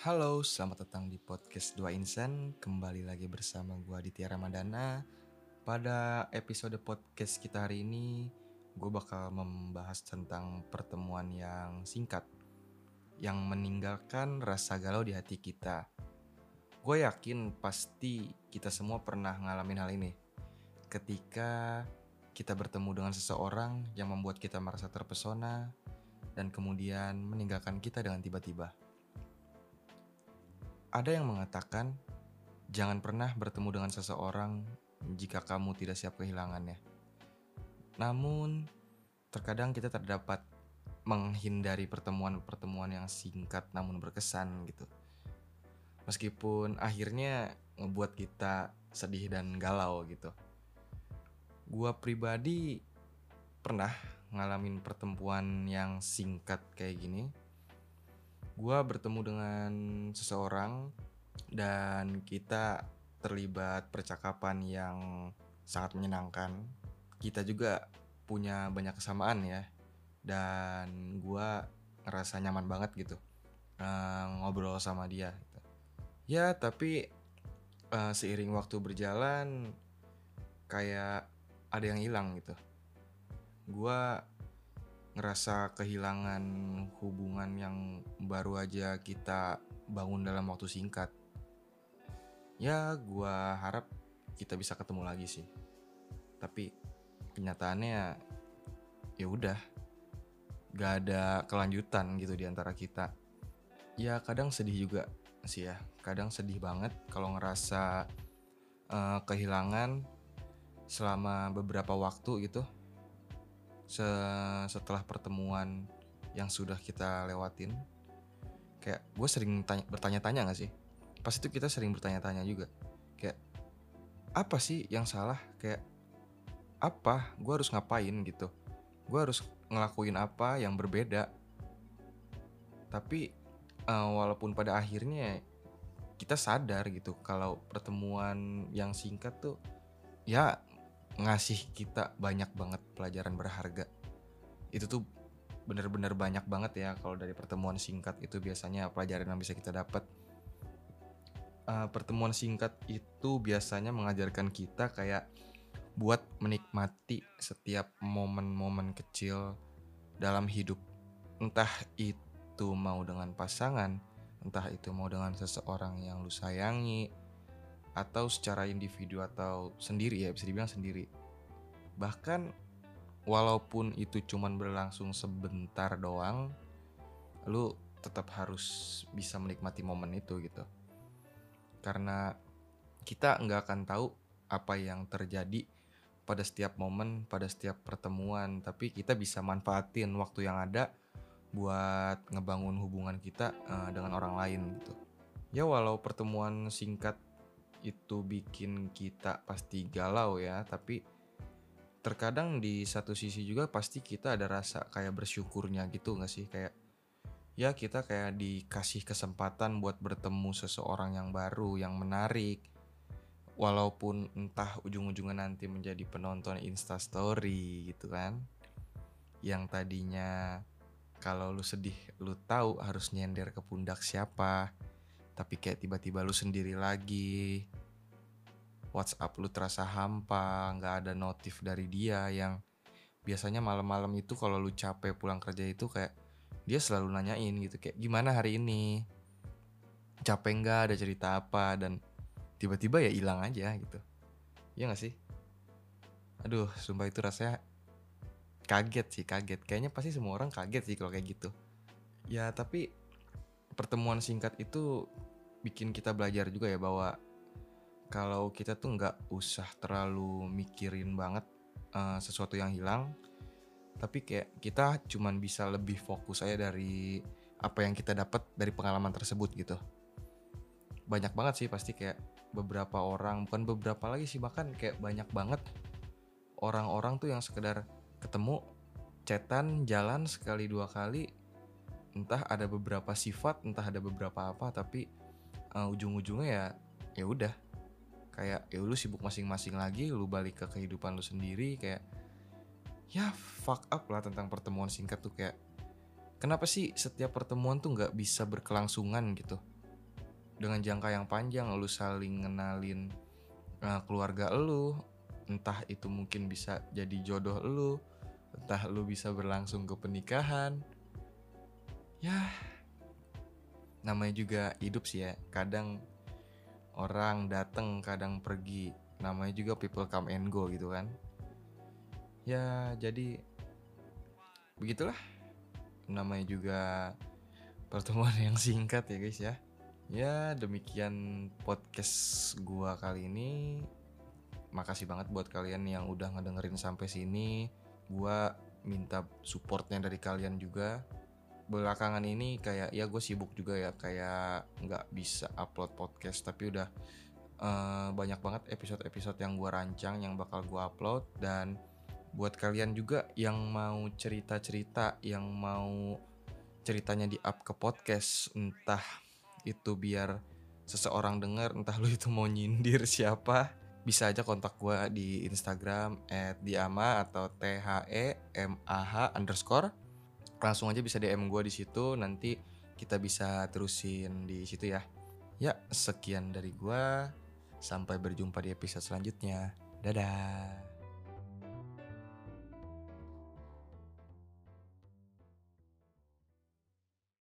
Halo, selamat datang di podcast Dua Insan. Kembali lagi bersama gua Aditya Ramadana. Pada episode podcast kita hari ini, gue bakal membahas tentang pertemuan yang singkat yang meninggalkan rasa galau di hati kita. Gue yakin pasti kita semua pernah ngalamin hal ini. Ketika kita bertemu dengan seseorang yang membuat kita merasa terpesona dan kemudian meninggalkan kita dengan tiba-tiba. Ada yang mengatakan, jangan pernah bertemu dengan seseorang jika kamu tidak siap kehilangannya. Namun, terkadang kita terdapat menghindari pertemuan-pertemuan yang singkat namun berkesan gitu. Meskipun akhirnya ngebuat kita sedih dan galau gitu. Gua pribadi pernah ngalamin pertemuan yang singkat kayak gini gue bertemu dengan seseorang dan kita terlibat percakapan yang sangat menyenangkan. Kita juga punya banyak kesamaan ya, dan gue ngerasa nyaman banget gitu uh, ngobrol sama dia. Gitu. Ya tapi uh, seiring waktu berjalan kayak ada yang hilang gitu. Gue ngerasa kehilangan hubungan yang baru aja kita bangun dalam waktu singkat. Ya, gua harap kita bisa ketemu lagi sih. Tapi kenyataannya ya udah gak ada kelanjutan gitu di antara kita. Ya kadang sedih juga sih ya. Kadang sedih banget kalau ngerasa uh, kehilangan selama beberapa waktu gitu setelah pertemuan yang sudah kita lewatin kayak gue sering bertanya-tanya gak sih? Pas itu kita sering bertanya-tanya juga. Kayak apa sih yang salah? Kayak apa? Gue harus ngapain gitu? Gue harus ngelakuin apa yang berbeda? Tapi uh, walaupun pada akhirnya kita sadar gitu kalau pertemuan yang singkat tuh ya ngasih kita banyak banget pelajaran berharga. Itu tuh bener-bener banyak banget ya kalau dari pertemuan singkat itu biasanya pelajaran yang bisa kita dapat. Uh, pertemuan singkat itu biasanya mengajarkan kita kayak buat menikmati setiap momen-momen kecil dalam hidup. Entah itu mau dengan pasangan, entah itu mau dengan seseorang yang lu sayangi, atau secara individu atau sendiri ya bisa dibilang sendiri. Bahkan walaupun itu cuman berlangsung sebentar doang lu tetap harus bisa menikmati momen itu gitu. Karena kita nggak akan tahu apa yang terjadi pada setiap momen pada setiap pertemuan. Tapi kita bisa manfaatin waktu yang ada buat ngebangun hubungan kita uh, dengan orang lain gitu. Ya walau pertemuan singkat itu bikin kita pasti galau ya tapi terkadang di satu sisi juga pasti kita ada rasa kayak bersyukurnya gitu gak sih? Kayak ya kita kayak dikasih kesempatan buat bertemu seseorang yang baru yang menarik. Walaupun entah ujung-ujungnya nanti menjadi penonton instastory gitu kan. Yang tadinya kalau lu sedih lu tahu harus nyender ke pundak siapa tapi kayak tiba-tiba lu sendiri lagi. WhatsApp lu terasa hampa nggak ada notif dari dia yang biasanya malam-malam itu kalau lu capek pulang kerja itu kayak dia selalu nanyain gitu kayak gimana hari ini? Capek nggak? Ada cerita apa? Dan tiba-tiba ya hilang aja gitu. Ya nggak sih? Aduh sumpah itu rasanya kaget sih kaget. Kayaknya pasti semua orang kaget sih kalau kayak gitu. Ya tapi pertemuan singkat itu bikin kita belajar juga ya bahwa kalau kita tuh nggak usah terlalu mikirin banget uh, sesuatu yang hilang tapi kayak kita cuman bisa lebih fokus aja dari apa yang kita dapat dari pengalaman tersebut gitu. Banyak banget sih pasti kayak beberapa orang bukan beberapa lagi sih bahkan kayak banyak banget orang-orang tuh yang sekedar ketemu cetan jalan sekali dua kali entah ada beberapa sifat entah ada beberapa apa tapi uh, ujung-ujungnya ya ya udah. Kayak ya lu sibuk masing-masing lagi lu balik ke kehidupan lu sendiri kayak ya fuck up lah tentang pertemuan singkat tuh kayak kenapa sih setiap pertemuan tuh nggak bisa berkelangsungan gitu? Dengan jangka yang panjang lu saling ngenalin uh, keluarga lu entah itu mungkin bisa jadi jodoh lu entah lu bisa berlangsung ke pernikahan. Ya namanya juga hidup sih ya. Kadang orang datang kadang pergi. Namanya juga people come and go gitu kan. Ya jadi begitulah. Namanya juga pertemuan yang singkat ya guys ya. Ya demikian podcast gua kali ini. Makasih banget buat kalian yang udah ngedengerin sampai sini. Gua minta supportnya dari kalian juga belakangan ini kayak ya gue sibuk juga ya kayak nggak bisa upload podcast tapi udah uh, banyak banget episode-episode yang gue rancang yang bakal gue upload. Dan buat kalian juga yang mau cerita-cerita yang mau ceritanya di up ke podcast entah itu biar seseorang denger entah lu itu mau nyindir siapa bisa aja kontak gue di Instagram @diama atau t h e m a h underscore langsung aja bisa DM gue di situ nanti kita bisa terusin di situ ya. Ya sekian dari gue sampai berjumpa di episode selanjutnya. Dadah